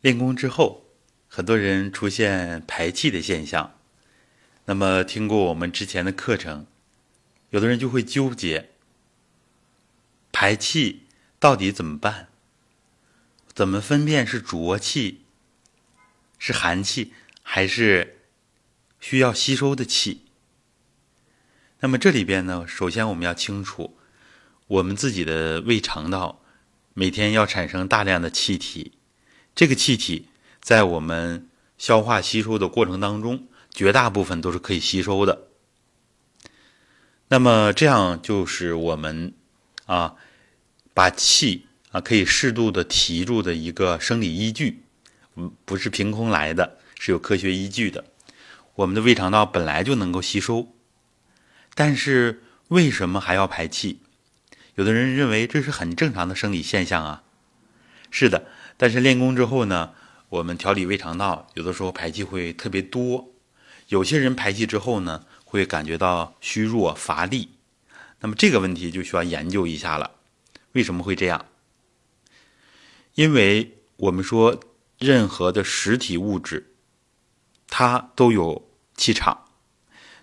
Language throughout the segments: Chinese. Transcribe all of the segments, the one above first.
练功之后，很多人出现排气的现象。那么，听过我们之前的课程，有的人就会纠结：排气到底怎么办？怎么分辨是浊气、是寒气，还是需要吸收的气？那么这里边呢，首先我们要清楚，我们自己的胃肠道每天要产生大量的气体。这个气体在我们消化吸收的过程当中，绝大部分都是可以吸收的。那么这样就是我们啊，把气啊可以适度的提住的一个生理依据，嗯，不是凭空来的，是有科学依据的。我们的胃肠道本来就能够吸收，但是为什么还要排气？有的人认为这是很正常的生理现象啊。是的。但是练功之后呢，我们调理胃肠道，有的时候排气会特别多。有些人排气之后呢，会感觉到虚弱乏力。那么这个问题就需要研究一下了。为什么会这样？因为我们说，任何的实体物质，它都有气场。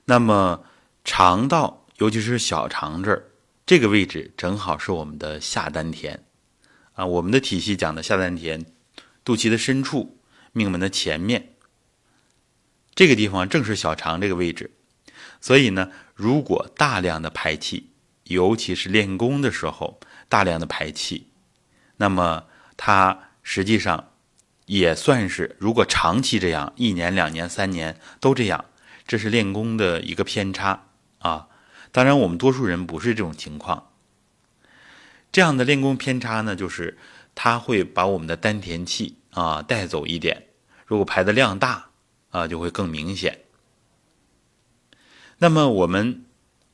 那么肠道，尤其是小肠这儿，这个位置正好是我们的下丹田。啊，我们的体系讲的下丹田，肚脐的深处，命门的前面，这个地方正是小肠这个位置。所以呢，如果大量的排气，尤其是练功的时候大量的排气，那么它实际上也算是，如果长期这样，一年、两年、三年都这样，这是练功的一个偏差啊。当然，我们多数人不是这种情况。这样的练功偏差呢，就是它会把我们的丹田气啊带走一点。如果排的量大啊，就会更明显。那么我们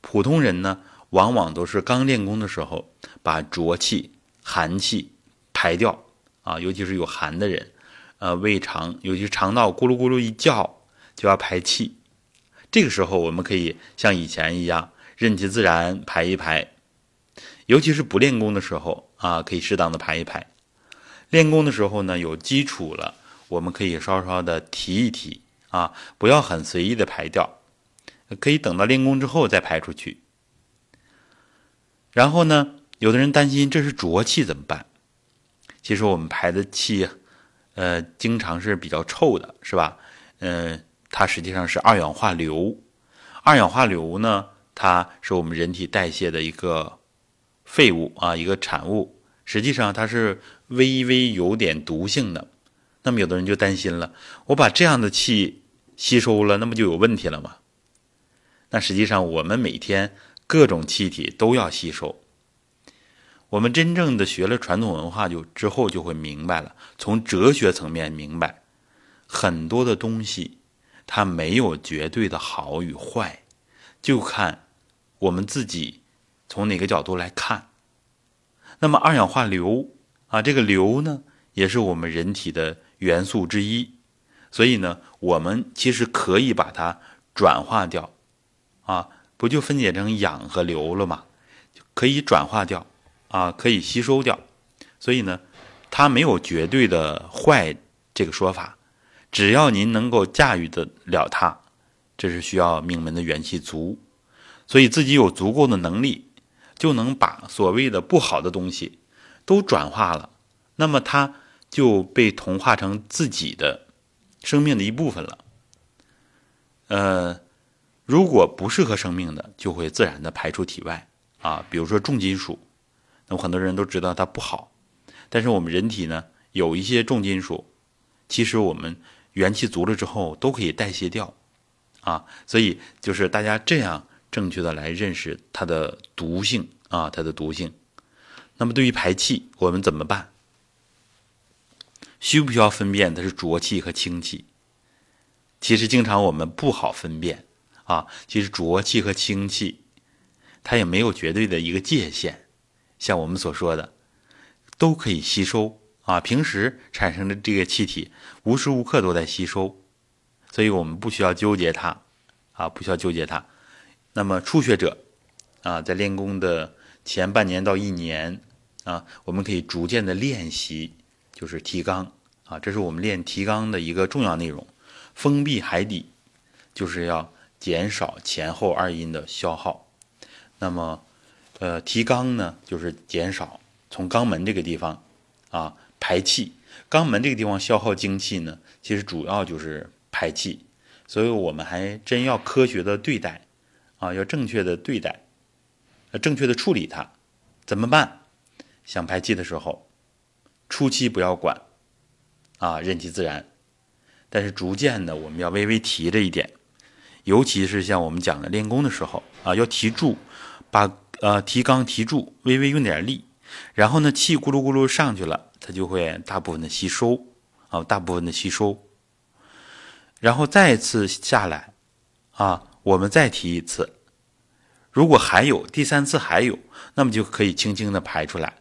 普通人呢，往往都是刚练功的时候，把浊气、寒气排掉啊，尤其是有寒的人，呃，胃肠，尤其是肠道咕噜咕噜一叫就要排气。这个时候，我们可以像以前一样，任其自然排一排。尤其是不练功的时候啊，可以适当的排一排；练功的时候呢，有基础了，我们可以稍稍的提一提啊，不要很随意的排掉，可以等到练功之后再排出去。然后呢，有的人担心这是浊气怎么办？其实我们排的气，呃，经常是比较臭的，是吧？嗯，它实际上是二氧化硫。二氧化硫呢，它是我们人体代谢的一个。废物啊，一个产物，实际上它是微微有点毒性的。那么有的人就担心了，我把这样的气吸收了，那么就有问题了吗？那实际上我们每天各种气体都要吸收。我们真正的学了传统文化就之后就会明白了，从哲学层面明白，很多的东西它没有绝对的好与坏，就看我们自己。从哪个角度来看？那么二氧化硫啊，这个硫呢，也是我们人体的元素之一，所以呢，我们其实可以把它转化掉，啊，不就分解成氧和硫了吗？可以转化掉，啊，可以吸收掉，所以呢，它没有绝对的坏这个说法，只要您能够驾驭得了它，这是需要命门的元气足，所以自己有足够的能力。就能把所谓的不好的东西都转化了，那么它就被同化成自己的生命的一部分了。呃，如果不适合生命的，就会自然的排出体外啊。比如说重金属，那么很多人都知道它不好，但是我们人体呢有一些重金属，其实我们元气足了之后都可以代谢掉啊。所以就是大家这样。正确的来认识它的毒性啊，它的毒性。那么对于排气，我们怎么办？需不需要分辨它是浊气和清气？其实经常我们不好分辨啊。其实浊气和清气，它也没有绝对的一个界限。像我们所说的，都可以吸收啊。平时产生的这个气体，无时无刻都在吸收，所以我们不需要纠结它啊，不需要纠结它。那么初学者，啊，在练功的前半年到一年，啊，我们可以逐渐的练习，就是提肛，啊，这是我们练提肛的一个重要内容。封闭海底就是要减少前后二阴的消耗。那么，呃，提肛呢，就是减少从肛门这个地方啊排气。肛门这个地方消耗精气呢，其实主要就是排气。所以我们还真要科学的对待啊，要正确的对待，要正确的处理它。怎么办？想排气的时候，初期不要管，啊，任其自然。但是逐渐的，我们要微微提着一点，尤其是像我们讲的练功的时候啊，要提住，把呃提肛提住，微微用点力，然后呢，气咕噜咕噜上去了，它就会大部分的吸收啊，大部分的吸收，然后再次下来啊，我们再提一次。如果还有第三次还有，那么就可以轻轻的排出来，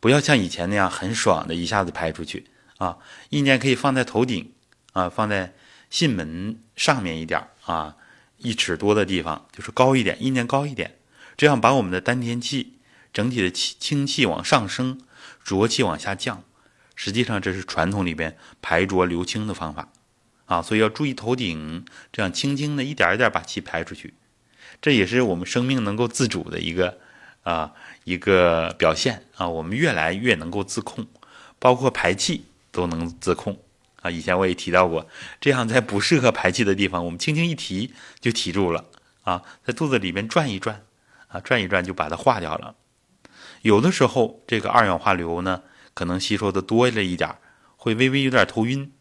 不要像以前那样很爽的一下子排出去啊。意念可以放在头顶啊，放在囟门上面一点啊，一尺多的地方，就是高一点，意念高一点，这样把我们的丹田气整体的气清气往上升，浊气往下降。实际上这是传统里边排浊留清的方法啊，所以要注意头顶，这样轻轻的一点一点把气排出去。这也是我们生命能够自主的一个啊一个表现啊，我们越来越能够自控，包括排气都能自控啊。以前我也提到过，这样在不适合排气的地方，我们轻轻一提就提住了啊，在肚子里面转一转啊，转一转就把它化掉了。有的时候这个二氧化硫呢，可能吸收的多了一点，会微微有点头晕，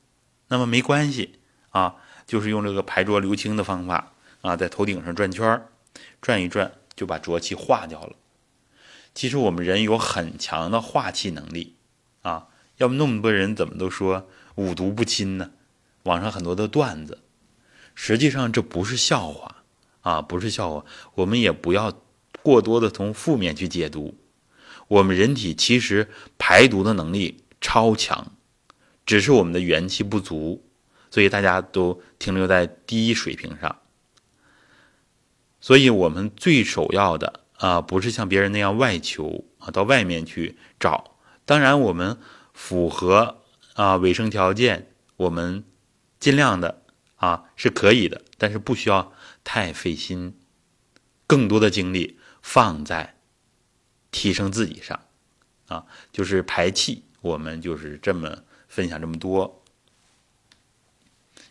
那么没关系啊，就是用这个排浊留清的方法。啊，在头顶上转圈儿，转一转就把浊气化掉了。其实我们人有很强的化气能力啊，要不那么多人怎么都说五毒不侵呢？网上很多的段子，实际上这不是笑话啊，不是笑话。我们也不要过多的从负面去解读。我们人体其实排毒的能力超强，只是我们的元气不足，所以大家都停留在低水平上。所以，我们最首要的啊，不是像别人那样外求啊，到外面去找。当然，我们符合啊卫生条件，我们尽量的啊是可以的，但是不需要太费心，更多的精力放在提升自己上啊，就是排气。我们就是这么分享这么多。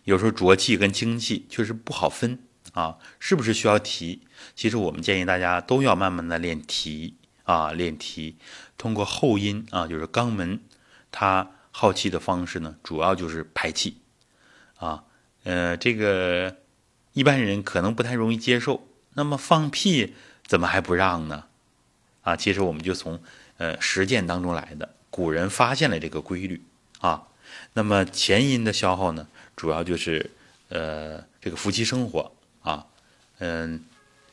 有时候浊气跟清气确实不好分。啊，是不是需要提？其实我们建议大家都要慢慢的练提啊，练提。通过后阴啊，就是肛门，它耗气的方式呢，主要就是排气啊。呃，这个一般人可能不太容易接受。那么放屁怎么还不让呢？啊，其实我们就从呃实践当中来的。古人发现了这个规律啊。那么前阴的消耗呢，主要就是呃这个夫妻生活。啊，嗯，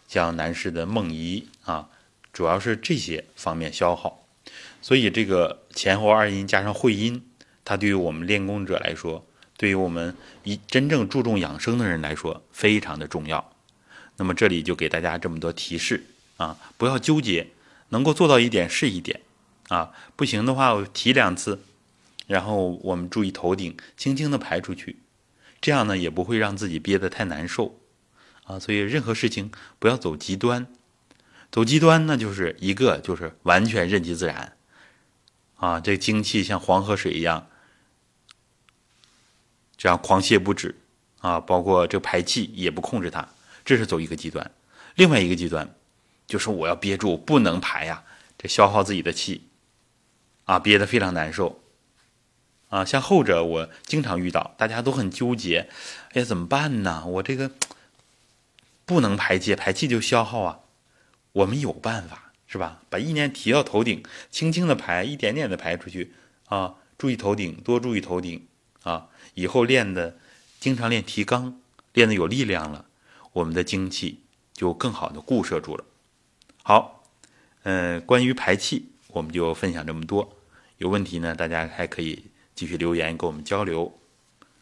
像男士的梦遗啊，主要是这些方面消耗，所以这个前后二阴加上会阴，它对于我们练功者来说，对于我们一真正注重养生的人来说，非常的重要。那么这里就给大家这么多提示啊，不要纠结，能够做到一点是一点啊，不行的话我提两次，然后我们注意头顶，轻轻的排出去，这样呢也不会让自己憋得太难受。啊，所以任何事情不要走极端，走极端呢，就是一个就是完全任其自然，啊，这精气像黄河水一样，这样狂泻不止，啊，包括这排气也不控制它，这是走一个极端。另外一个极端，就是我要憋住不能排呀，这消耗自己的气，啊，憋得非常难受，啊，像后者我经常遇到，大家都很纠结，哎呀，怎么办呢？我这个。不能排气，排气就消耗啊。我们有办法，是吧？把意念提到头顶，轻轻的排，一点点的排出去啊。注意头顶，多注意头顶啊。以后练的，经常练提肛，练的有力量了，我们的精气就更好的固摄住了。好，嗯，关于排气，我们就分享这么多。有问题呢，大家还可以继续留言跟我们交流。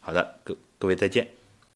好的，各各位再见。